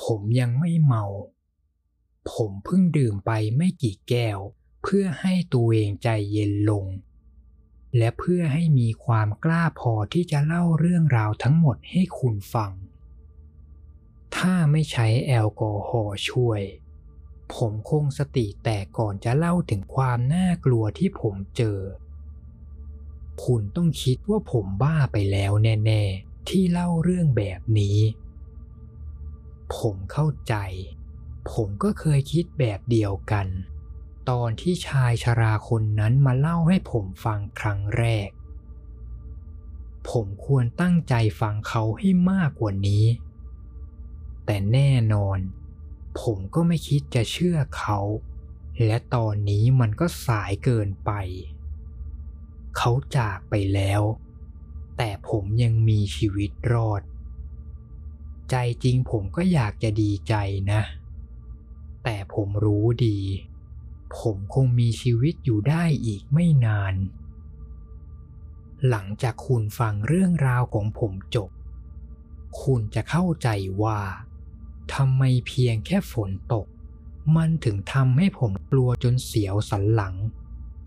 ผมยังไม่เมา ผมเพิ่งดื่มไปไม่กี่แก้ว เพื่อให้ตัวเองใจเย็นลง และเพื่อให้มีความกล้าพอที่จะเล่าเรื่องราวทั้งหมดให้คุณฟัง ถ้าไม่ใช้แอลกอฮอล์ช่วย ผมคงสติแตกก่อนจะเล่าถึงความน่ากลัวที่ผมเจอ คุณต้องคิดว่าผมบ้าไปแล้วแน่ ๆ ที่เล่าเรื่องแบบนี้ ผมเข้าใจ ผมก็เคยคิดแบบเดียวกัน ตอนที่ชายชราคนนั้นมาเล่าให้ผมฟังครั้งแรก ผมควรตั้งใจฟังเขาให้มากกว่านี้ แต่แน่นอน ผมก็ไม่คิดจะเชื่อเขา และตอนนี้มันก็สายเกินไป เขาจากไปแล้ว แต่ผมยังมีชีวิตรอด ใจจริงผมก็อยากจะดีใจนะ แต่ผมรู้ดี ผมคงมีชีวิตอยู่ได้อีกไม่นาน หลังจากคุณฟังเรื่องราวของผมจบ คุณจะเข้าใจว่าทำไมเพียงแค่ฝนตก มันถึงทำให้ผมกลัวจนเสียวสันหลัง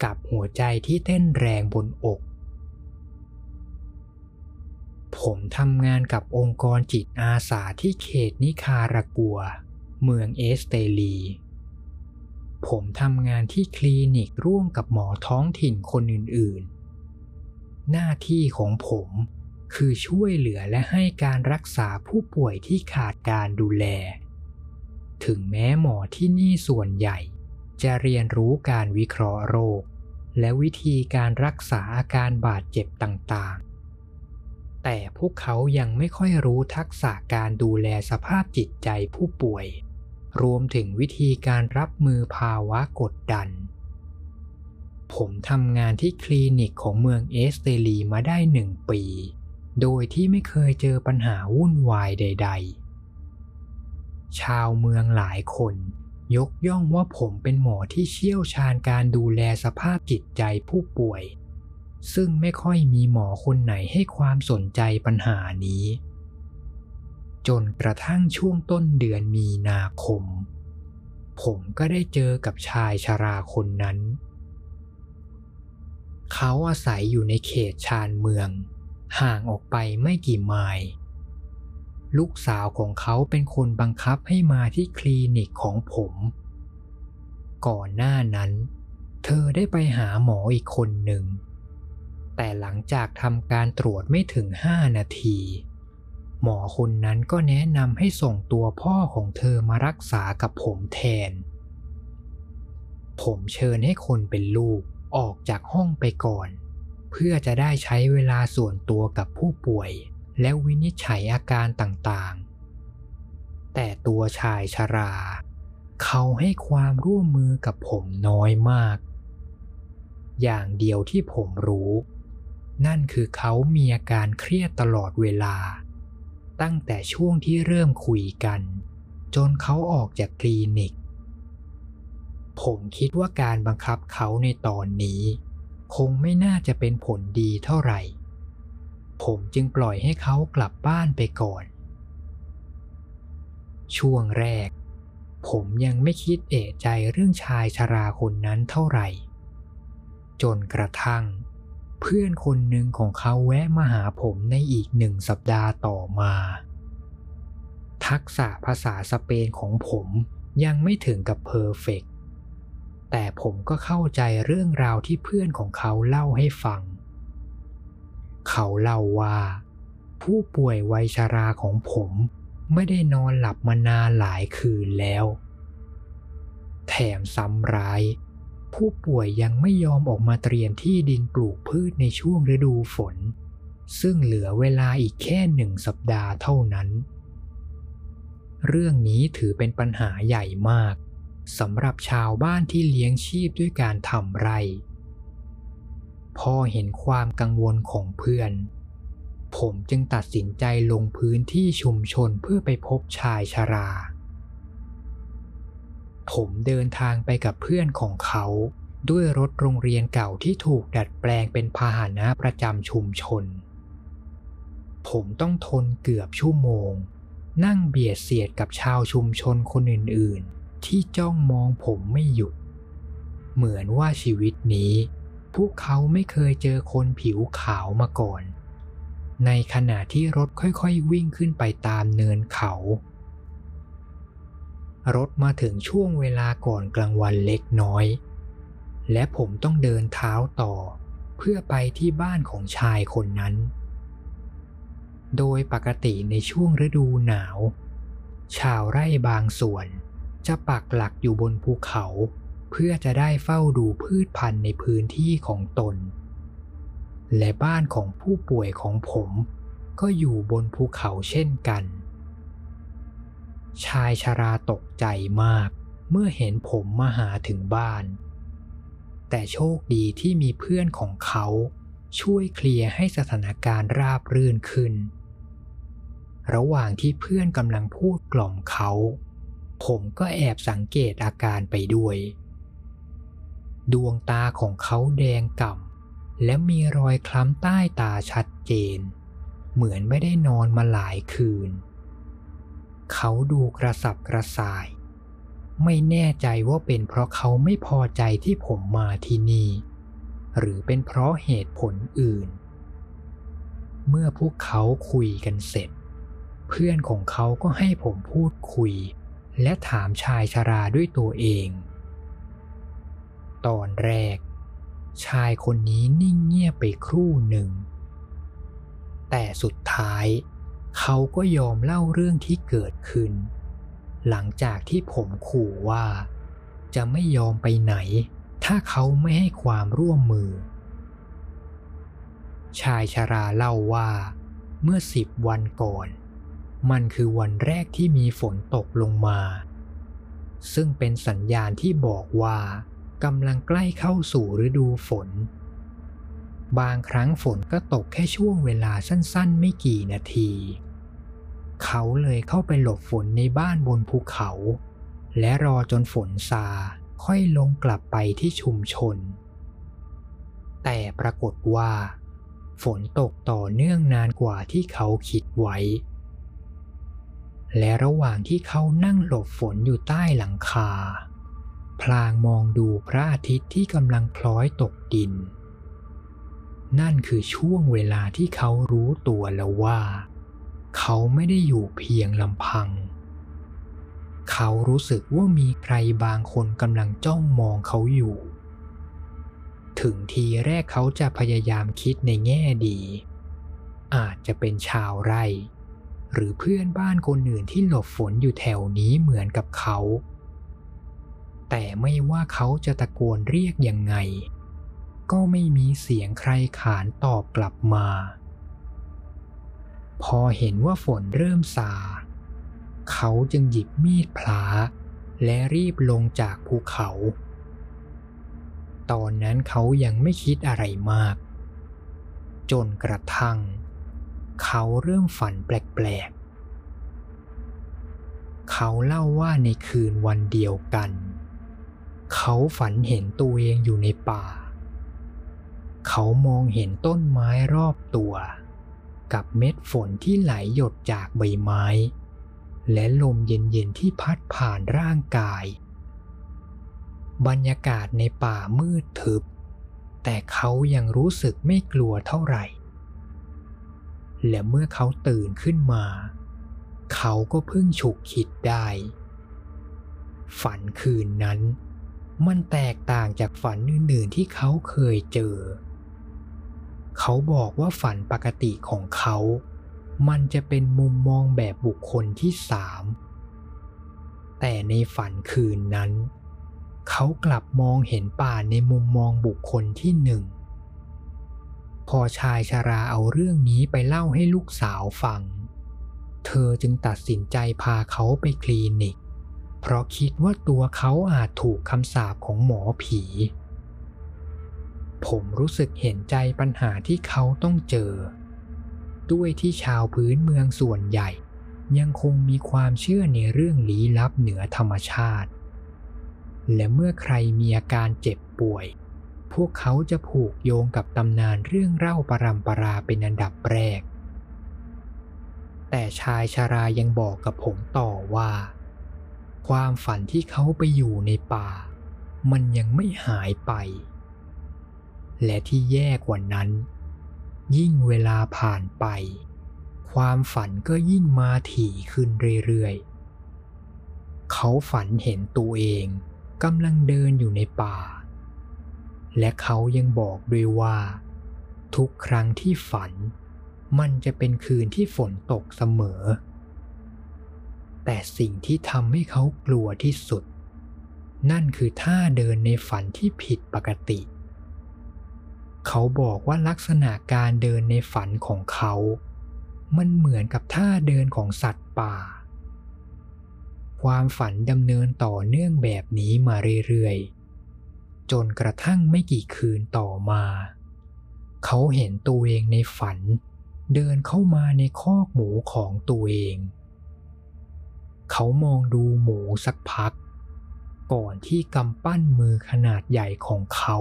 กับหัวใจที่เต้นแรงบนอก ผมทำงานกับองค์กรจิตอาสาที่เขตนิคารากัว เมืองเอสเตลี ผมทำงานที่คลินิกร่วมกับหมอท้องถิ่นคนอื่นๆ หน้าที่ของผมคือช่วยเหลือและให้การรักษาผู้ป่วยที่ขาดการดูแล ถึงแม้หมอที่นี่ส่วนใหญ่ จะเรียนรู้การวิเคราะห์โรค และวิธีการรักษาอาการบาดเจ็บต่างๆ แต่พวกเขายังไม่ค่อยรู้ทักษะการดูแลสภาพจิตใจผู้ป่วย รวมถึงวิธีการรับมือภาวะกดดัน ผมทำงานที่คลินิกของเมืองเอสเตลีมาได้หนึ่งปี โดยที่ไม่เคยเจอปัญหาวุ่นวายใด ๆ ชาวเมืองหลายคน ยกย่องว่าผมเป็นหมอที่เชี่ยวชาญการดูแลสภาพจิตใจผู้ป่วย ซึ่งไม่ค่อยมีหมอคนไหนให้ความสนใจปัญหานี้ จนกระทั่งช่วงต้นเดือนมีนาคม ผมก็ได้เจอกับชายชราคนนั้น เขาอาศัยอยู่ในเขตชานเมือง ห่างออกไปไม่กี่ไมล์ลูกสาวของเขาเป็นคนบังคับให้มาที่คลินิกของผม ก่อนหน้านั้น เธอได้ไปหาหมออีกคนหนึ่ง แต่หลังจากทำการตรวจไม่ถึงห้านาที หมอคนนั้นก็แนะนำให้ส่งตัวพ่อของเธอมารักษากับผมแทน ผมเชิญให้คนเป็นลูกออกจากห้องไปก่อน เพื่อจะได้ใช้เวลาส่วนตัวกับผู้ป่วย และวินิจฉัยอาการต่างๆ แต่ตัวชายชรา เขาให้ความร่วมมือกับผมน้อยมาก อย่างเดียวที่ผมรู้ นั่นคือเขามีอาการเครียดตลอดเวลา ตั้งแต่ช่วงที่เริ่มคุยกัน จนเขาออกจากคลินิก ผมคิดว่าการบังคับเขาในตอนนี้ คงไม่น่าจะเป็นผลดีเท่าไหร่ ผมจึงปล่อยให้เขากลับบ้านไปก่อน ช่วงแรก ผมยังไม่คิดเอะใจเรื่องชายชราคนนั้นเท่าไหร่ จนกระทั่ง เพื่อนคนหนึ่งของเขาแวะมาหาผมในอีกหนึ่งสัปดาห์ต่อมา ทักษะภาษาสเปนของผมยังไม่ถึงกับเพอร์เฟกต์แต่ผมก็เข้าใจเรื่องราวที่เพื่อนของเขาเล่าให้ฟัง เขาเล่าว่า ผู้ป่วยวัยชราของผมไม่ได้นอนหลับมานานหลายคืนแล้ว แถมซ้ำร้าย ผู้ป่วยยังไม่ยอมออกมาเตรียมที่ดินปลูกพืชในช่วงฤดูฝน ซึ่งเหลือเวลาอีกแค่หนึ่งสัปดาห์เท่านั้น เรื่องนี้ถือเป็นปัญหาใหญ่มากสำหรับชาวบ้านที่เลี้ยงชีพด้วยการทำไร่ พอเห็นความกังวลของเพื่อน ผมจึงตัดสินใจลงพื้นที่ชุมชนเพื่อไปพบชายชรา ผมเดินทางไปกับเพื่อนของเขา ด้วยรถโรงเรียนเก่าที่ถูกดัดแปลงเป็นพาหนะประจำชุมชน ผมต้องทนเกือบชั่วโมง นั่งเบียดเสียดกับชาวชุมชนคนอื่นๆ ที่จ้องมองผมไม่หยุด เหมือนว่าชีวิตนี้ พวกเขาไม่เคยเจอคนผิวขาวมาก่อน ในขณะที่รถค่อยๆวิ่งขึ้นไปตามเนินเขา รถมาถึงช่วงเวลาก่อนกลางวันเล็กน้อย และผมต้องเดินเท้าต่อ เพื่อไปที่บ้านของชายคนนั้น โดยปกติในช่วงฤดูหนาว ชาวไร่บางส่วนจะปักหลักอยู่บนภูเขา เพื่อจะได้เฝ้าดูพืชพันธุ์ในพื้นที่ของตน และบ้านของผู้ป่วยของผมก็อยู่บนภูเขาเช่นกัน ชายชาราตกใจมาก เมื่อเห็นผมมาหาถึงบ้าน แต่โชคดีที่มีเพื่อนของเขาช่วยเคลียร์ให้สถานการณ์ราบรื่นขึ้น ระหว่างที่เพื่อนกำลังพูดกล่อมเขา ผมก็แอบสังเกตอาการไปด้วย ดวงตาของเขาแดงก่ำและมีรอยคล้ำใต้ตาชัดเจน เหมือนไม่ได้นอนมาหลายคืน เขาดูกระสับกระส่าย ไม่แน่ใจว่าเป็นเพราะเขาไม่พอใจที่ผมมาที่นี่ หรือเป็นเพราะเหตุผลอื่น เมื่อพวกเขาคุยกันเสร็จ เพื่อนของเขาก็ให้ผมพูดคุย และถามชายชาราด้วยตัวเอง ตอนแรก ชายคนนี้นิ่งเงียบไปครู่หนึ่ง แต่สุดท้ายเเขาก็ยอมเล่าเรื่องที่เกิดขึ้น หลังจากที่ผมขู่ว่า จะไม่ยอมไปไหน ถ้าเขาไม่ให้ความร่วมมือ ชายชาราเล่าว่า เมื่อสิบวันก่อน มันคือวันแรกที่มีฝนตกลงมา ซึ่งเป็นสัญญาณที่บอกว่ากำลังใกล้เข้าสู่ฤดูฝน บางครั้งฝนก็ตกแค่ช่วงเวลาสั้นๆ ไม่กี่นาที เขาเลยเข้าไปหลบฝนในบ้านบนภูเขา และรอจนฝนซาค่อยลงกลับไปที่ชุมชน แต่ปรากฏว่า ฝนตกต่อเนื่องนานกว่าที่เขาคิดไว้ และระหว่างที่เขานั่งหลบฝนอยู่ใต้หลังคา พลางมองดูพระอาทิตย์ที่กำลังคล้อยตกดิน นั่นคือช่วงเวลาที่เขารู้ตัวแล้วว่า เขาไม่ได้อยู่เพียงลำพัง เขารู้สึกว่ามีใครบางคนกำลังจ้องมองเขาอยู่ ถึงทีแรกเขาจะพยายามคิดในแง่ดี อาจจะเป็นชาวไร่ หรือเพื่อนบ้านคนอื่นที่หลบฝนอยู่แถวนี้เหมือนกับเขา แต่ไม่ว่าเขาจะตะโกนเรียกยังไง ก็ไม่มีเสียงใครขานตอบกลับมา พอเห็นว่าฝนเริ่มซา เขาจึงหยิบมีดพลาและรีบลงจากภูเขา ตอนนั้นเขายังไม่คิดอะไรมาก จนกระทั่ง เขาเริ่มฝันแปลกๆ เขาเล่าว่าในคืนวันเดียวกัน เขาฝันเห็นตัวเองอยู่ในป่า เขามองเห็นต้นไม้รอบตัว กับเม็ดฝนที่ไหลหยดจากใบไม้ และลมเย็นๆที่พัดผ่านร่างกาย บรรยากาศในป่ามืดทึบ แต่เขายังรู้สึกไม่กลัวเท่าไหร่ และเมื่อเขาตื่นขึ้นมา เขาก็เพิ่งฉุกคิดได้ ฝันคืนนั้น มันแตกต่างจากฝันอื่นๆที่เขาเคยเจอเเขาบอกว่าฝันปกติของเขา มันจะเป็นมุมมองแบบบุคคลที่สาม แต่ในฝันคืนนั้น เขากลับมองเห็นป่าในมุมมองบุคคลที่หนึ่ง พอชายชาราเอาเรื่องนี้ไปเล่าให้ลูกสาวฟัง เธอจึงตัดสินใจพาเขาไปคลินิก เพราะคิดว่าตัวเขาอาจถูกคำสาปของหมอผี ผมรู้สึกเห็นใจปัญหาที่เขาต้องเจอ ด้วยที่ชาวพื้นเมืองส่วนใหญ่ ยังคงมีความเชื่อในเรื่องลี้ลับเหนือธรรมชาติ และเมื่อใครมีอาการเจ็บป่วย พวกเขาจะผูกโยงกับตำนานเรื่องเล่าปรำปราเป็นอันดับแรกแแต่ชายชารายังบอกกับผมต่อว่า ความฝันที่เขาไปอยู่ในป่า มันยังไม่หายไป และที่แย่กว่านั้น ยิ่งเวลาผ่านไป ความฝันก็ยิ่งมาถี่ขึ้นเรื่อยๆ เขาฝันเห็นตัวเองกำลังเดินอยู่ในป่า และเขายังบอกด้วยว่า ทุกครั้งที่ฝัน มันจะเป็นคืนที่ฝนตกเสมอ แต่สิ่งที่ทำให้เขากลัวที่สุด นั่นคือท่าเดินในฝันที่ผิดปกติเเขาบอกว่าลักษณะการเดินในฝันของเขา มันเหมือนกับท่าเดินของสัตว์ป่า ความฝันดำเนินต่อเนื่องแบบนี้มาเรื่อยๆ จนกระทั่งไม่กี่คืนต่อมา เขาเห็นตัวเองในฝัน เดินเข้ามาในคอกหมูของตัวเอง เขามองดูหมูสักพัก ก่อนที่กำปั้นมือขนาดใหญ่ของเขา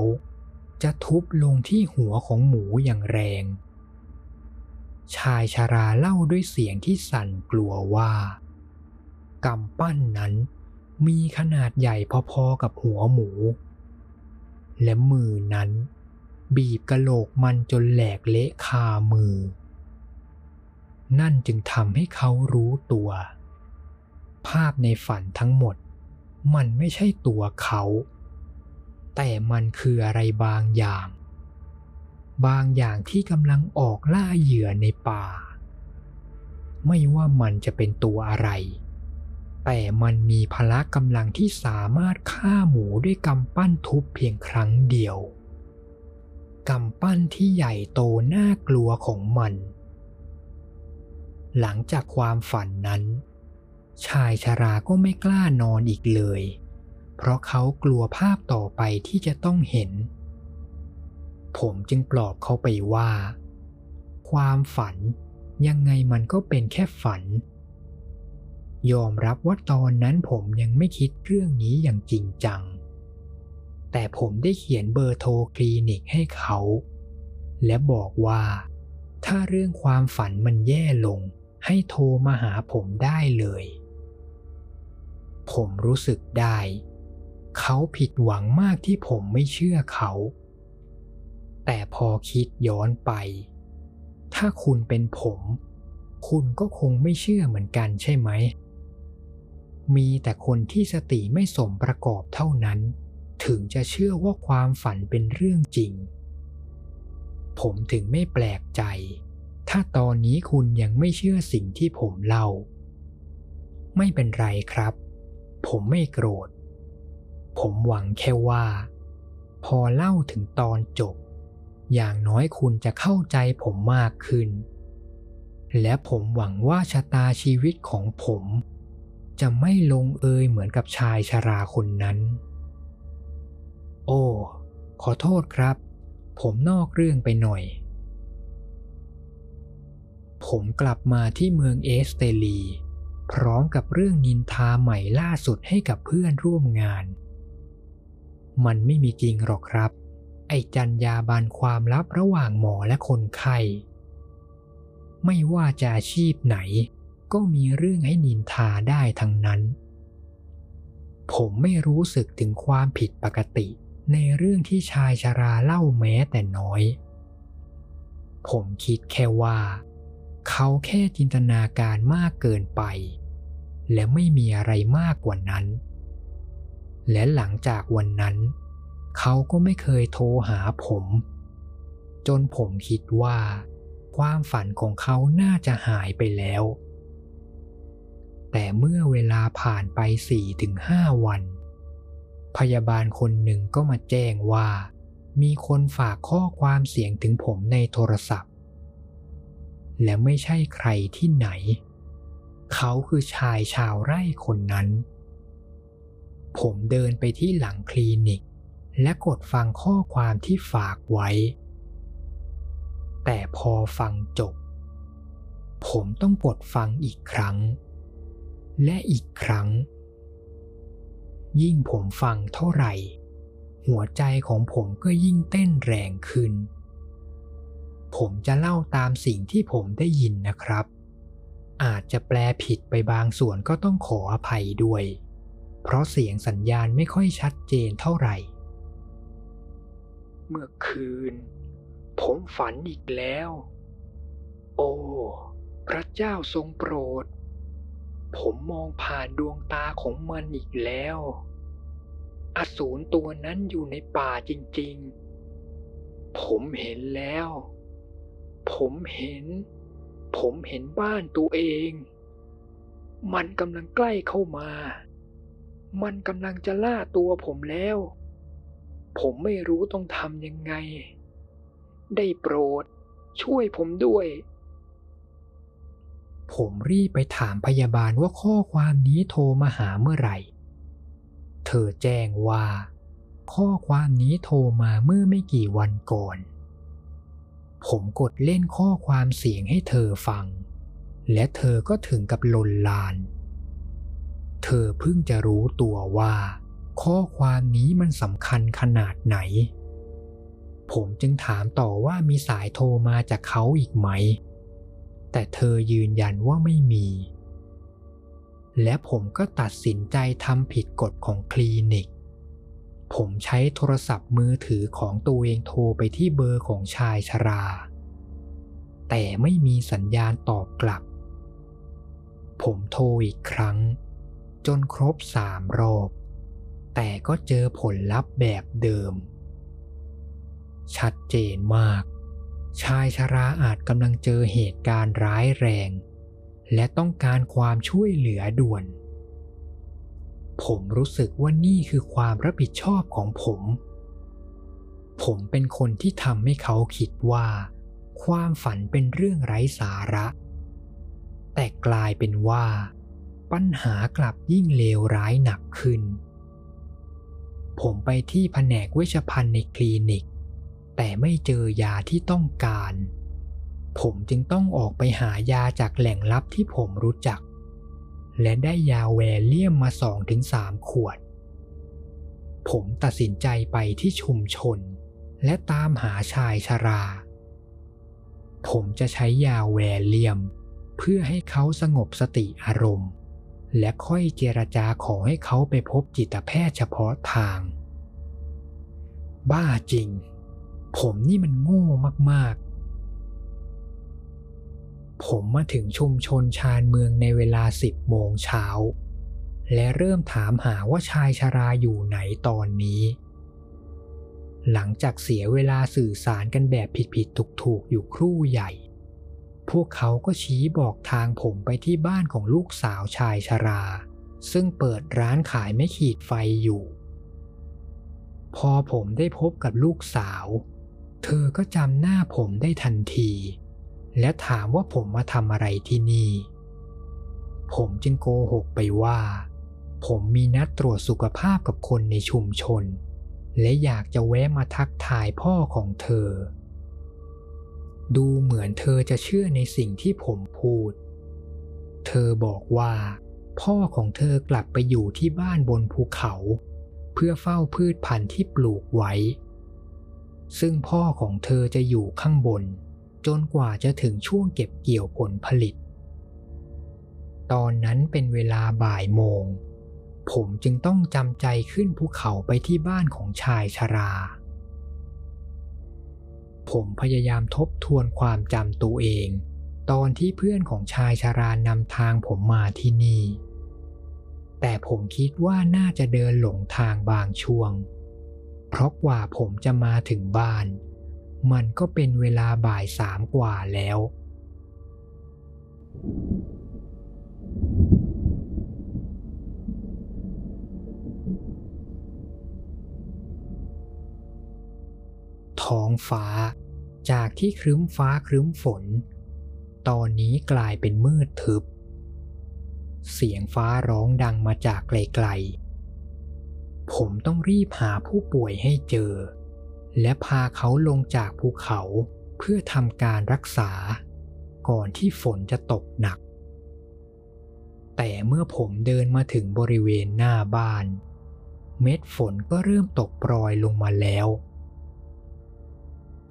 จะทุบลงที่หัวของหมูอย่างแรง ชายชาราเล่าด้วยเสียงที่สั่นกลัวว่ากำปั้นนั้นมีขนาดใหญ่พอๆกับหัวหมู และมือนั้นบีบกระโหลกมันจนแหลกเละคามือ นั่นจึงทำให้เขารู้ตัว ภาพในฝันทั้งหมด มันไม่ใช่ตัวเขา แต่มันคืออะไรบางอย่าง บางอย่างที่กำลังออกล่าเหยื่อในป่า ไม่ว่ามันจะเป็นตัวอะไร แต่มันมีพละกำลังที่สามารถฆ่าหมูด้วยกำปั้นทุบเพียงครั้งเดียวกำปั้นที่ใหญ่โตน่ากลัวของมัน หลังจากความฝันนั้น ชายชราก็ไม่กล้านอนอีกเลย เพราะเขากลัวภาพต่อไปที่จะต้องเห็น ผมจึงปลอบเขาไปว่า ความฝันยังไงมันก็เป็นแค่ฝัน ยอมรับว่าตอนนั้นผมยังไม่คิดเรื่องนี้อย่างจริงจัง แต่ผมได้เขียนเบอร์โทรคลินิกให้เขา และบอกว่า ถ้าเรื่องความฝันมันแย่ลงให้โทรมาหาผมได้เลย ผมรู้สึกได้ เขาผิดหวังมากที่ผมไม่เชื่อเขา แต่พอคิดย้อนไป ถ้าคุณเป็นผม คุณก็คงไม่เชื่อเหมือนกันใช่ไหม มีแต่คนที่สติไม่สมประกอบเท่านั้น ถึงจะเชื่อว่าความฝันเป็นเรื่องจริง ผมถึงไม่แปลกใจ ถ้าตอนนี้คุณยังไม่เชื่อสิ่งที่ผมเล่า ไม่เป็นไรครับ ผมไม่โกรธ ผมหวังแค่ว่า พอเล่าถึงตอนจบ อย่างน้อยคุณจะเข้าใจผมมากขึ้น และผมหวังว่าชะตาชีวิตของผม จะไม่ลงเอยเหมือนกับชายชราคนนั้น โอ้ ขอโทษครับ ผมนอกเรื่องไปหน่อย ผมกลับมาที่เมืองเอสเตลีพร้อมกับเรื่องนินทาใหม่ล่าสุดให้กับเพื่อนร่วมงาน มันไม่มีจริงหรอกครับ ไอ้จัญญาบันความลับระหว่างหมอและคนไข้ ไม่ว่าจะอาชีพไหน ก็มีเรื่องให้นินทาได้ทั้งนั้น ผมไม่รู้สึกถึงความผิดปกติในเรื่องที่ชายชาราเล่าแม้แต่น้อย ผมคิดแค่ว่า เขาแค่จินตนาการมากเกินไป และไม่มีอะไรมากกว่านั้น และหลังจากวันนั้น เขาก็ไม่เคยโทรหาผม จนผมคิดว่า ความฝันของเขาน่าจะหายไปแล้ว แต่เมื่อเวลาผ่านไป 4-5 วัน พยาบาลคนหนึ่งก็มาแจ้งว่า มีคนฝากข้อความเสียงถึงผมในโทรศัพท์ และไม่ใช่ใครที่ไหน เขาคือชายชาวไร่คนนั้น ผมเดินไปที่หลังคลินิก และกดฟังข้อความที่ฝากไว้ แต่พอฟังจบ ผมต้องกดฟังอีกครั้ง และอีกครั้ง ยิ่งผมฟังเท่าไหร่ หัวใจของผมก็ยิ่งเต้นแรงขึ้น ผมจะเล่าตามสิ่งที่ผมได้ยินนะครับ อาจจะแปลผิดไปบางส่วนก็ต้องขออภัยด้วย เพราะเสียงสัญญาณไม่ค่อยชัดเจนเท่าไหร่ เมื่อคืน ผมฝันอีกแล้ว โอ้ พระเจ้าทรงโปรด ผมมองผ่านดวงตาของมันอีกแล้ว อสูรตัวนั้นอยู่ในป่าจริง ๆ ผมเห็นแล้ว ผมเห็น ผมเห็นบ้านตัวเอง มันกำลังใกล้เข้ามา มันกำลังจะล่าตัวผมแล้ว ผมไม่รู้ต้องทำยังไง ได้โปรด ช่วยผมด้วย ผมรีบไปถามพยาบาลว่าข้อความนี้โทรมาหาเมื่อไหร่ เธอแจ้งว่า ข้อความนี้โทรมาเมื่อไม่กี่วันก่อน ผมกดเล่นข้อความเสียงให้เธอฟัง และเธอก็ถึงกับลนลาน เธอเพิ่งจะรู้ตัวว่า ข้อความนี้มันสำคัญขนาดไหน ผมจึงถามต่อว่ามีสายโทรมาจากเขาอีกไหม แต่เธอยืนยันว่าไม่มี และผมก็ตัดสินใจทำผิดกฎของคลินิก ผมใช้โทรศัพท์มือถือของตัวเองโทรไปที่เบอร์ของชายชรา แต่ไม่มีสัญญาณตอบกลับผมโทรอีกครั้ง จนครบสามรอบ แต่ก็เจอผลลัพธ์แบบเดิม ชัดเจนมาก ชายชราอาจกำลังเจอเหตุการณ์ร้ายแรง และต้องการความช่วยเหลือด่วน ผมรู้สึกว่านี่คือความรับผิดชอบของผม ผมเป็นคนที่ทำให้เขาคิดว่า ความฝันเป็นเรื่องไร้สาระ แต่กลายเป็นว่า ปัญหากลับยิ่งเลวร้ายหนักขึ้น ผมไปที่แผนกเวชภัณฑ์ในคลินิก แต่ไม่เจอยาที่ต้องการ ผมจึงต้องออกไปหายาจากแหล่งลับที่ผมรู้จัก และได้ยาแวลเลียมมาสองถึงสามขวด ผมตัดสินใจไปที่ชุมชน และตามหาชายชรา ผมจะใช้ยาแวลเลียมเพื่อให้เขาสงบสติอารมณ์ และค่อยเจรจาขอให้เขาไปพบจิตแพทย์เฉพาะทาง บ้าจริง ผมนี่มันโง่มากๆ ผมมาถึงชุมชนชานเมืองในเวลาสิบโมงเช้า และเริ่มถามหาว่าชายชราอยู่ไหนตอนนี้ หลังจากเสียเวลาสื่อสารกันแบบผิดๆถูกๆอยู่ครู่ใหญ่ พวกเขาก็ชี้บอกทางผมไปที่บ้านของลูกสาวชายชรา ซึ่งเปิดร้านขายไม่ขีดไฟอยู่ พอผมได้พบกับลูกสาว เธอก็จำหน้าผมได้ทันที และถามว่าผมมาทำอะไรที่นี่ ผมจึงโกหกไปว่า ผมมีนัดตรวจสุขภาพกับคนในชุมชน และอยากจะแวะมาทักทายพ่อของเธอ ดูเหมือนเธอจะเชื่อในสิ่งที่ผมพูด เธอบอกว่า พ่อของเธอกลับไปอยู่ที่บ้านบนภูเขา เพื่อเฝ้าพืชพันธุ์ที่ปลูกไว้ ซึ่งพ่อของเธอจะอยู่ข้างบน จนกว่าจะถึงช่วงเก็บเกี่ยวผลผลิต ตอนนั้นเป็นเวลาบ่ายโมง ผมจึงต้องจำใจขึ้นภูเขาไปที่บ้านของชายชรา ผมพยายามทบทวนความจำตัวเอง ตอนที่เพื่อนของชายชารานำทางผมมาที่นี่ แต่ผมคิดว่าน่าจะเดินหลงทางบางช่วง เพราะกว่าผมจะมาถึงบ้าน มันก็เป็นเวลาบ่ายสามกว่าแล้ว ท้องฟ้า จากที่ครึ้มฟ้าครึ้มฝน ตอนนี้กลายเป็นมืดทึบ เสียงฟ้าร้องดังมาจากไกลๆ ผมต้องรีบหาผู้ป่วยให้เจอ และพาเขาลงจากภูเขาเพื่อทำการรักษา ก่อนที่ฝนจะตกหนัก แต่เมื่อผมเดินมาถึงบริเวณหน้าบ้าน เม็ดฝนก็เริ่มตกปรอยลงมาแล้ว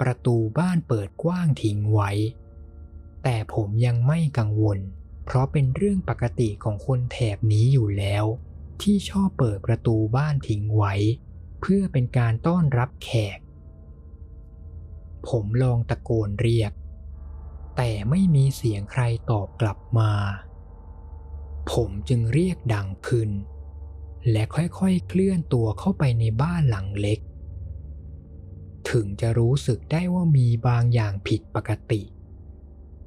ประตูบ้านเปิดกว้างทิ้งไว้ แต่ผมยังไม่กังวล เพราะเป็นเรื่องปกติของคนแถบนี้อยู่แล้ว ที่ชอบเปิดประตูบ้านทิ้งไว้ เพื่อเป็นการต้อนรับแขก ผมลองตะโกนเรียก แต่ไม่มีเสียงใครตอบกลับมา ผมจึงเรียกดังขึ้น และค่อยๆเคลื่อนตัวเข้าไปในบ้านหลังเล็ก ถึงจะรู้สึกได้ว่ามีบางอย่างผิดปกติ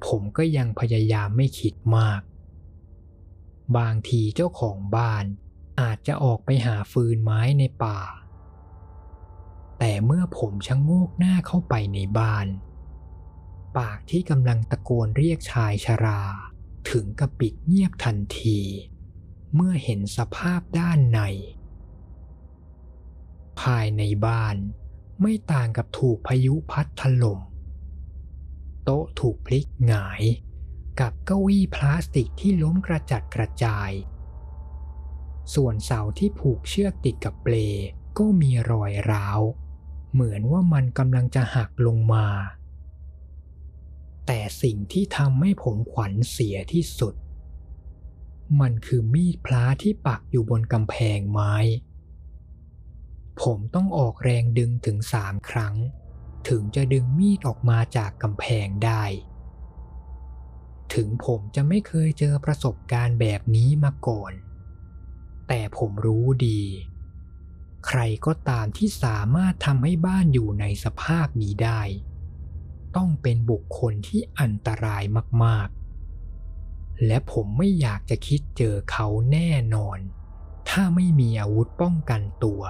ผมก็ยังพยายามไม่คิดมาก บางทีเจ้าของบ้านอาจจะออกไปหาฟืนไม้ในป่า แต่เมื่อผมชะโงกหน้าเข้าไปในบ้าน ปากที่กำลังตะโกนเรียกชายชรา ถึงกับปิดเงียบทันที เมื่อเห็นสภาพด้านใน ภายในบ้าน ไม่ต่างกับถูกพายุพัดถล่มโต๊ะถูกพลิกหงาย กับเก้าอี้พลาสติกที่ล้มกระจัดกระจาย ส่วนเสาที่ผูกเชือกติดกับเปลก็มีรอยร้าว เหมือนว่ามันกำลังจะหักลงมา แต่สิ่งที่ทำให้ผมขวัญเสียที่สุด มันคือมีดพลาที่ปักอยู่บนกำแพงไม้ ผมต้องออกแรงดึงถึงสามครั้ง ถึงจะดึงมีดออกมาจากกำแพงได้ ถึงผมจะไม่เคยเจอประสบการณ์แบบนี้มาก่อน แต่ผมรู้ดี ใครก็ตามที่สามารถทำให้บ้านอยู่ในสภาพนี้ได้ ต้องเป็นบุคคลที่อันตรายมากๆ และผมไม่อยากจะคิดเจอเขาแน่นอน ถ้าไม่มีอาวุธป้องกันตัว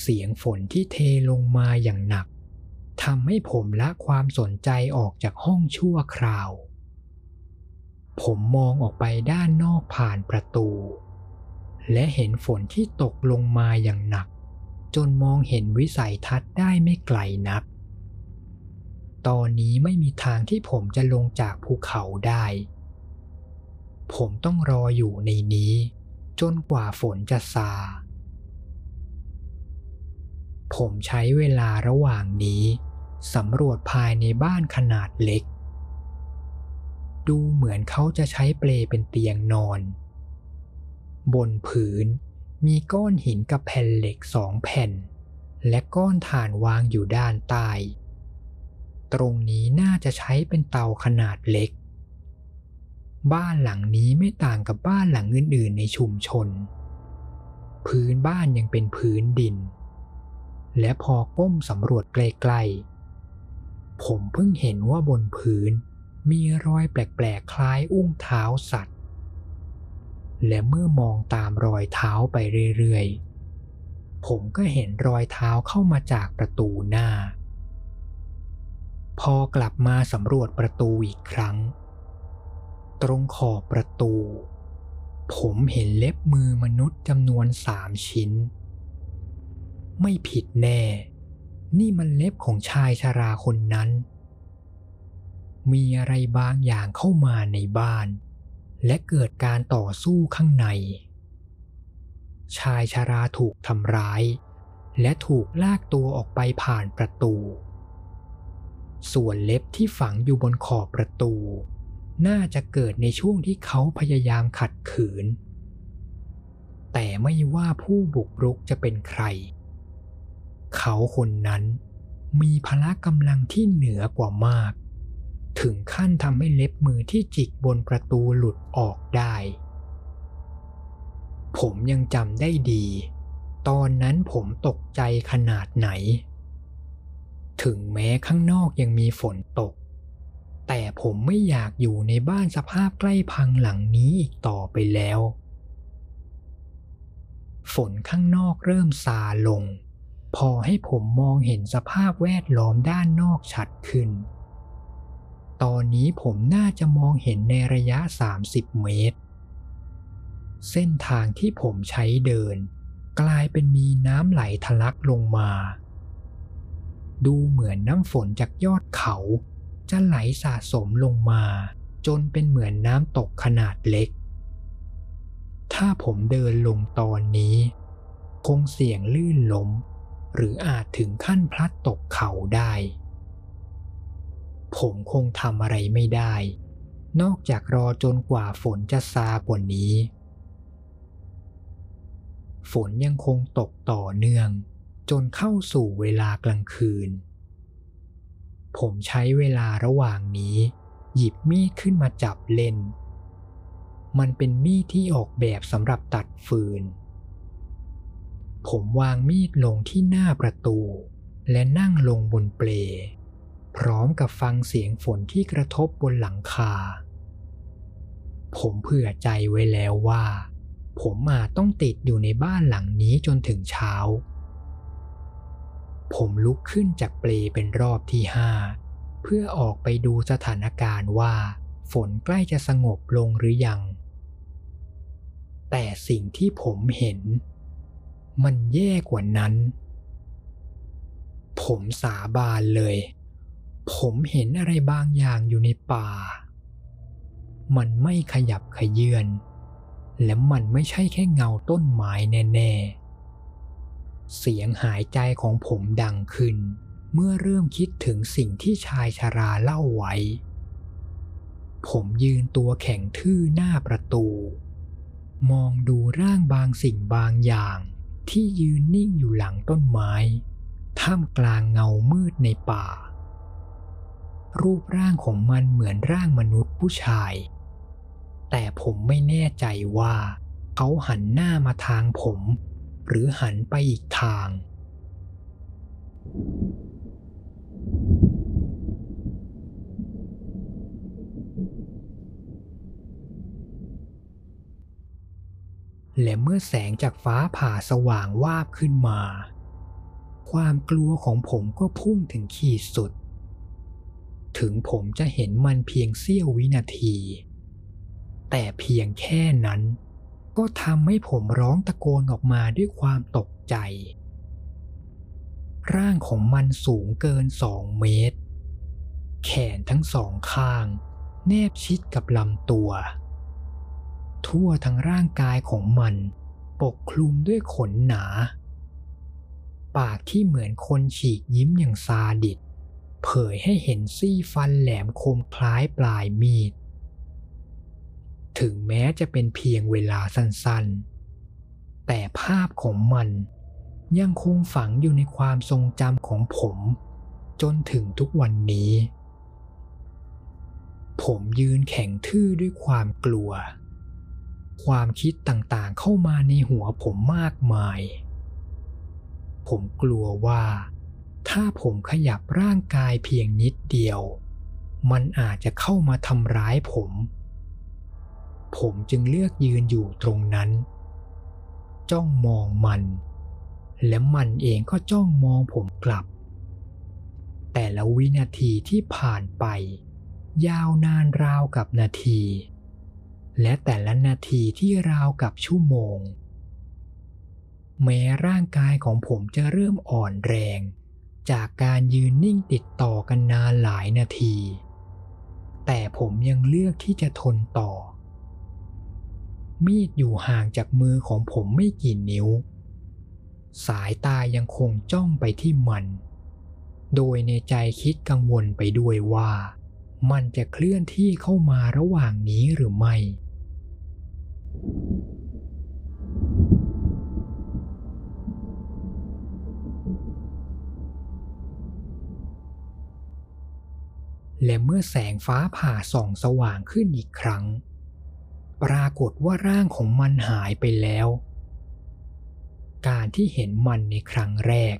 เสียงฝนที่เทลงมาอย่างหนักทำให้ผมละความสนใจออกจากห้องชั่วคราว ผมมองออกไปด้านนอกผ่านประตู และเห็นฝนที่ตกลงมาอย่างหนัก จนมองเห็นวิสัยทัศน์ได้ไม่ไกลนัก ตอนนี้ไม่มีทางที่ผมจะลงจากภูเขาได้ ผมต้องรออยู่ในนี้ จนกว่าฝนจะซา ผมใช้เวลาระหว่างนี้สำรวจภายในบ้านขนาดเล็ก ดูเหมือนเขาจะใช้เปลเป็นเตียงนอน บนผืนมีก้อนหินกับแผ่นเหล็กสองแผ่น และก้อนถ่านวางอยู่ด้านใต้ตรงนี้น่าจะใช้เป็นเตาขนาดเล็ก บ้านหลังนี้ไม่ต่างกับบ้านหลังอื่นๆในชุมชน พื้นบ้านยังเป็นพื้นดิน และพอก้มสำรวจใกลๆ ผมเพิ่งเห็นว่าบนพื้นมีรอยแปลกๆ คล้ายอุ้งเท้าสัตว์ และเมื่อมองตามรอยเท้าไปเรื่อยๆ ผมก็เห็นรอยเท้าเข้ามาจากประตูหน้า พอกลับมาสำรวจประตูอีกครั้ง ตรงขอบประตู ผมเห็นเล็บมือมนุษย์จำนวนสามชิ้น ไม่ผิดแน่ นี่มันเล็บของชายชราคนนั้น มีอะไรบางอย่างเข้ามาในบ้าน และเกิดการต่อสู้ข้างใน ชายชราถูกทำร้าย และถูกลากตัวออกไปผ่านประตู ส่วนเล็บที่ฝังอยู่บนขอบประตู น่าจะเกิดในช่วงที่เขาพยายามขัดขืนแต่ไม่ว่าผู้บุกรุกจะเป็นใคร เขาคนนั้นมีพละกำลังที่เหนือกว่ามาก ถึงขั้นทำให้เล็บมือที่จิกบนประตูหลุดออกได้ ผมยังจำได้ดี ตอนนั้นผมตกใจขนาดไหน ถึงแม้ข้างนอกยังมีฝนตก แต่ผมไม่อยากอยู่ในบ้านสภาพใกล้พังหลังนี้อีกต่อไปแล้ว ฝนข้างนอกเริ่มซาลง พอให้ผมมองเห็นสภาพแวดล้อมด้านนอกชัดขึ้น ตอนนี้ผมน่าจะมองเห็นในระยะ 30 เมตร เส้นทางที่ผมใช้เดิน กลายเป็นมีน้ำไหลทะลักลงมา ดูเหมือนน้ำฝนจากยอดเขา จะไหลสะสมลงมา จนเป็นเหมือนน้ำตกขนาดเล็ก ถ้าผมเดินลงตอนนี้ คงเสี่ยงลื่นล้ม หรืออาจถึงขั้นพลัดตกเขาได้ ผมคงทำอะไรไม่ได้ นอกจากรอจนกว่าฝนจะซากว่านี้ ฝนยังคงตกต่อเนื่อง จนเข้าสู่เวลากลางคืน ผมใช้เวลาระหว่างนี้ หยิบมีดขึ้นมาจับเล่น มันเป็นมีดที่ออกแบบสำหรับตัดฟืน ผมวางมีดลงที่หน้าประตู และนั่งลงบนเปล พร้อมกับฟังเสียงฝนที่กระทบบนหลังคา ผมเผื่อใจไว้แล้วว่า ผมอาจต้องติดอยู่ในบ้านหลังนี้จนถึงเช้า ผมลุกขึ้นจากเปลเป็นรอบที่ห้าเพื่อออกไปดูสถานการณ์ว่า ฝนใกล้จะสงบลงหรือยัง แต่สิ่งที่ผมเห็น มันแย่กว่านั้น ผมสาบานเลย ผมเห็นอะไรบางอย่างอยู่ในป่า มันไม่ขยับขยื่นและมันไม่ใช่แค่เงาต้นไม้แน่ ๆ เสียงหายใจของผมดังขึ้น เมื่อเริ่มคิดถึงสิ่งที่ชายชาราเล่าไว้ ผมยืนตัวแข็งทื่อหน้าประตู มองดูร่างบางสิ่งบางอย่าง ที่ยืนนิ่งอยู่หลังต้นไม้ ท่ามกลางเงามืดในป่า รูปร่างของมันเหมือนร่างมนุษย์ผู้ชาย แต่ผมไม่แน่ใจว่าเขาหันหน้ามาทางผม หรือหันไปอีกทาง และเมื่อแสงจากฟ้าผ่าสว่างวาบขึ้นมา ความกลัวของผมก็พุ่งถึงขีดสุด ถึงผมจะเห็นมันเพียงเสี้ยววินาที แต่เพียงแค่นั้น ก็ทำให้ผมร้องตะโกนออกมาด้วยความตกใจ ร่างของมันสูงเกินสองเมตร แขนทั้งสองข้าง แนบชิดกับลำตัว ทั่วทั้งร่างกายของมัน ปกคลุมด้วยขนหนา ปากที่เหมือนคนฉีกยิ้มอย่างซาดิสเผยให้เห็นซี่ฟันแหลมคมคล้ายปลายมีด ถึงแม้จะเป็นเพียงเวลาสั้นๆ แต่ภาพของมันยังคงฝังอยู่ในความทรงจำของผม จนถึงทุกวันนี้ ผมยืนแข็งทื่อด้วยความกลัว ความคิดต่างๆเข้ามาในหัวผมมากมาย ผมกลัวว่า ถ้าผมขยับร่างกายเพียงนิดเดียว มันอาจจะเข้ามาทำร้ายผม ผมจึงเลือกยืนอยู่ตรงนั้น จ้องมองมัน และมันเองก็จ้องมองผมกลับ แต่ละวินาทีที่ผ่านไป ยาวนานราวกับนาที และแต่ละนาทีที่ราวกับชั่วโมง แม้ร่างกายของผมจะเริ่มอ่อนแรง จากการยืนนิ่งติดต่อกันนานหลายนาที แต่ผมยังเลือกที่จะทนต่อ มีดอยู่ห่างจากมือของผมไม่กี่นิ้ว สายตายังคงจ้องไปที่มัน โดยในใจคิดกังวลไปด้วยว่ามันจะเคลื่อนที่เข้ามาระหว่างนี้หรือไม่ และเมื่อแสงฟ้าผ่าส่องสว่างขึ้นอีกครั้ง ปรากฏว่าร่างของมันหายไปแล้ว การที่เห็นมันในครั้งแรก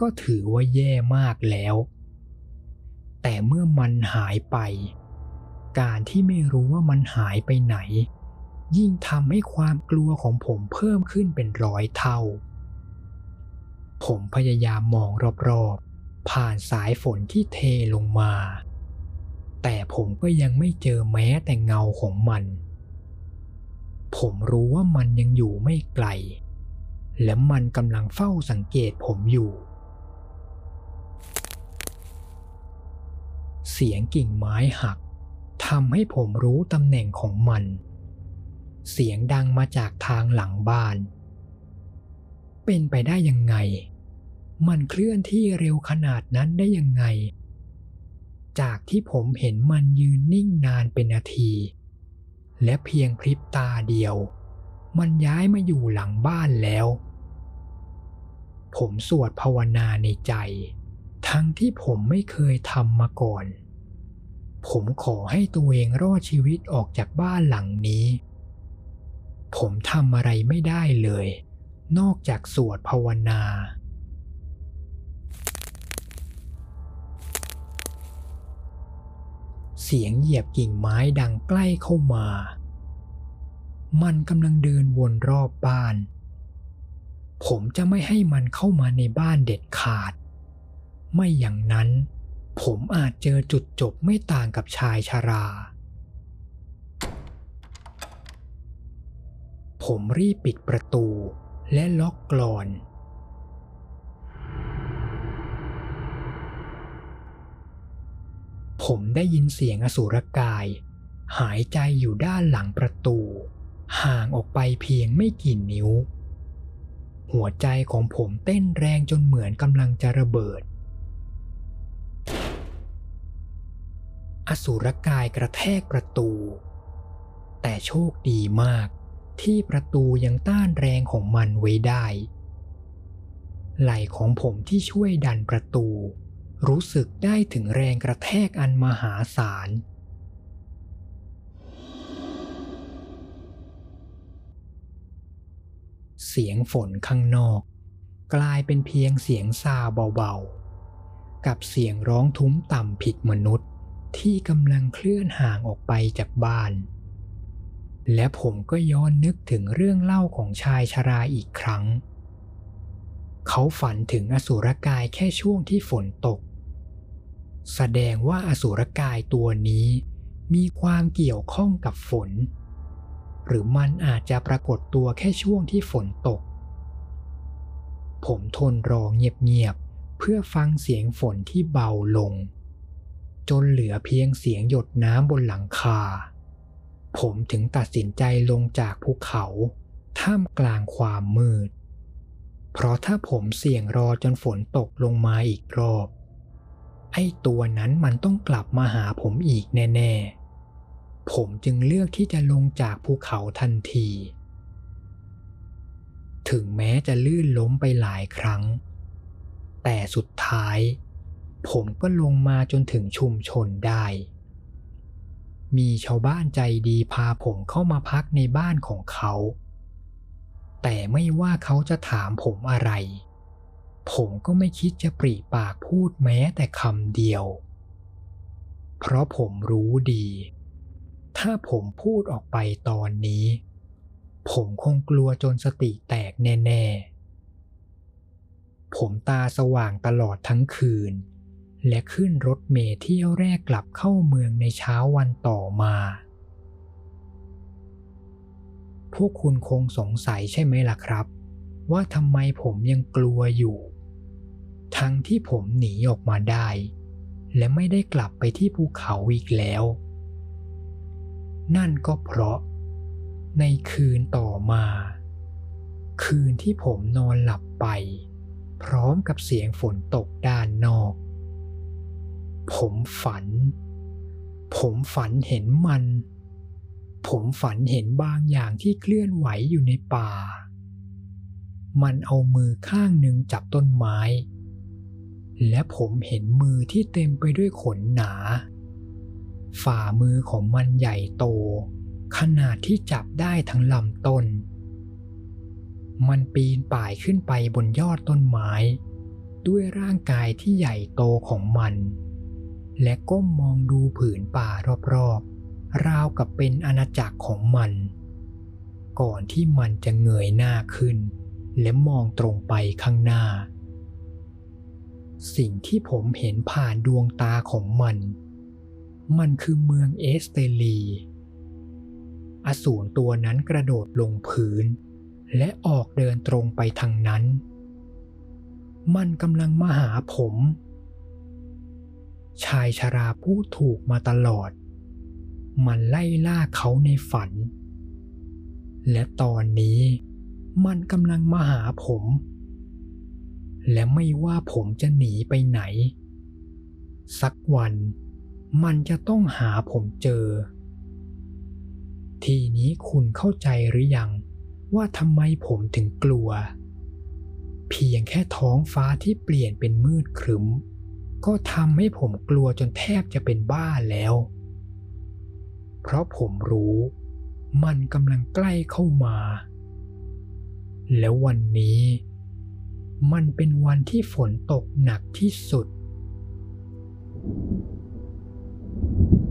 ก็ถือว่าแย่มากแล้ว แต่เมื่อมันหายไป การที่ไม่รู้ว่ามันหายไปไหน ยิ่งทำให้ความกลัวของผมเพิ่มขึ้นเป็นร้อยเท่า ผมพยายามมองรอบๆ ผ่านสายฝนที่เทลงมา แต่ผมก็ยังไม่เจอแม้แต่เงาของมัน ผมรู้ว่ามันยังอยู่ไม่ไกล และมันกำลังเฝ้าสังเกตผมอยู่ เสียงกิ่งไม้หักทำให้ผมรู้ตำแหน่งของมัน เสียงดังมาจากทางหลังบ้าน เป็นไปได้ยังไง มันเคลื่อนที่เร็วขนาดนั้นได้ยังไง จากที่ผมเห็นมันยืนนิ่งนานเป็นนาที และเพียงพริบตาเดียว มันย้ายมาอยู่หลังบ้านแล้ว ผมสวดภาวนาในใจ ทั้งที่ผมไม่เคยทำมาก่อน ผมขอให้ตัวเองรอดชีวิตออกจากบ้านหลังนี้ ผมทำอะไรไม่ได้เลย นอกจากสวดภาวนา เสียงเหยียบกิ่งไม้ดังใกล้เข้ามา มันกำลังเดินวนรอบบ้าน ผมจะไม่ให้มันเข้ามาในบ้านเด็ดขาด ไม่อย่างนั้น ผมอาจเจอจุดจบไม่ต่างกับชายชารา ผมรีบปิดประตูและล็อกกลอน ผมได้ยินเสียงอสุรกาย หายใจอยู่ด้านหลังประตู ห่างออกไปเพียงไม่กี่นิ้ว หัวใจของผมเต้นแรงจนเหมือนกำลังจะระเบิด อสุรกายกระแทกประตู แต่โชคดีมาก ที่ประตูยังต้านแรงของมันไว้ได้ ไหล่ของผมที่ช่วยดันประตู รู้สึกได้ถึงแรงกระแทกอันมหาศาล เสียงฝนข้างนอก กลายเป็นเพียงเสียงซาเบาๆ กับเสียงร้องทุ้มต่ำผิดมนุษย์ที่กำลังเคลื่อนห่างออกไปจากบ้าน และผมก็ย้อนนึกถึงเรื่องเล่าของชายชราอีกครั้ง เขาฝันถึงอสุรกายแค่ช่วงที่ฝนตก แสดงว่าอสุรกายตัวนี้มีความเกี่ยวข้องกับฝน หรือมันอาจจะปรากฏตัวแค่ช่วงที่ฝนตก ผมทนรอเงียบๆเพื่อฟังเสียงฝนที่เบาลง จนเหลือเพียงเสียงหยดน้ำบนหลังคา ผมถึงตัดสินใจลงจากภูเขา ท่ามกลางความมืด เพราะถ้าผมเสี่ยงรอจนฝนตกลงมาอีกรอบ ไอ้ตัวนั้นมันต้องกลับมาหาผมอีกแน่ ๆ ผมจึงเลือกที่จะลงจากภูเขาทันที ถึงแม้จะลื่นล้มไปหลายครั้ง แต่สุดท้าย ผมก็ลงมาจนถึงชุมชนได้ มีชาวบ้านใจดีพาผมเข้ามาพักในบ้านของเขา แต่ไม่ว่าเขาจะถามผมอะไร ผมก็ไม่คิดจะปรีปากพูดแม้แต่คำเดียว เพราะผมรู้ดี ถ้าผมพูดออกไปตอนนี้ ผมคงกลัวจนสติแตกแน่ ๆ ผมตาสว่างตลอดทั้งคืน และขึ้นรถเมล์เที่ยวแรกกลับเข้าเมืองในเช้าวันต่อมา พวกคุณคงสงสัยใช่ไหมล่ะครับ ว่าทำไมผมยังกลัวอยู่ ทั้งที่ผมหนีออกมาได้ และไม่ได้กลับไปที่ภูเขาอีกแล้ว นั่นก็เพราะ ในคืนต่อมา คืนที่ผมนอนหลับไป พร้อมกับเสียงฝนตกด้านนอก ผมฝัน ผมฝันเห็นมัน ผมฝันเห็นบางอย่างที่เคลื่อนไหวอยู่ในป่า มันเอามือข้างหนึ่งจับต้นไม้ และผมเห็นมือที่เต็มไปด้วยขนหนา ฝ่ามือของมันใหญ่โต ขนาดที่จับได้ทั้งลำต้น มันปีนป่ายขึ้นไปบนยอดต้นไม้ ด้วยร่างกายที่ใหญ่โตของมัน และก้มมองดูผืนป่ารอบๆ ราวกับเป็นอาณาจักรของมัน ก่อนที่มันจะเงยหน้าขึ้น และมองตรงไปข้างหน้า สิ่งที่ผมเห็นผ่านดวงตาของมัน มันคือเมืองเอสเตลีอสูรตัวนั้นกระโดดลงพื้น และออกเดินตรงไปทางนั้น มันกำลังมาหาผม ชายชราพูดถูกมาตลอด มันไล่ล่าเขาในฝัน และตอนนี้มันกำลังมาหาผม และไม่ว่าผมจะหนีไปไหน สักวันมันจะต้องหาผมเจอ ทีนี้คุณเข้าใจหรือยังว่าทำไมผมถึงกลัว เพียงแค่ท้องฟ้าที่เปลี่ยนเป็นมืดครึ้ม ก็ทำให้ผมกลัวจนแทบจะเป็นบ้าแล้ว เพราะผมรู้มันกำลังใกล้เข้ามา แล้ววันนี้ มันเป็นวันที่ฝนตกหนักที่สุด thank you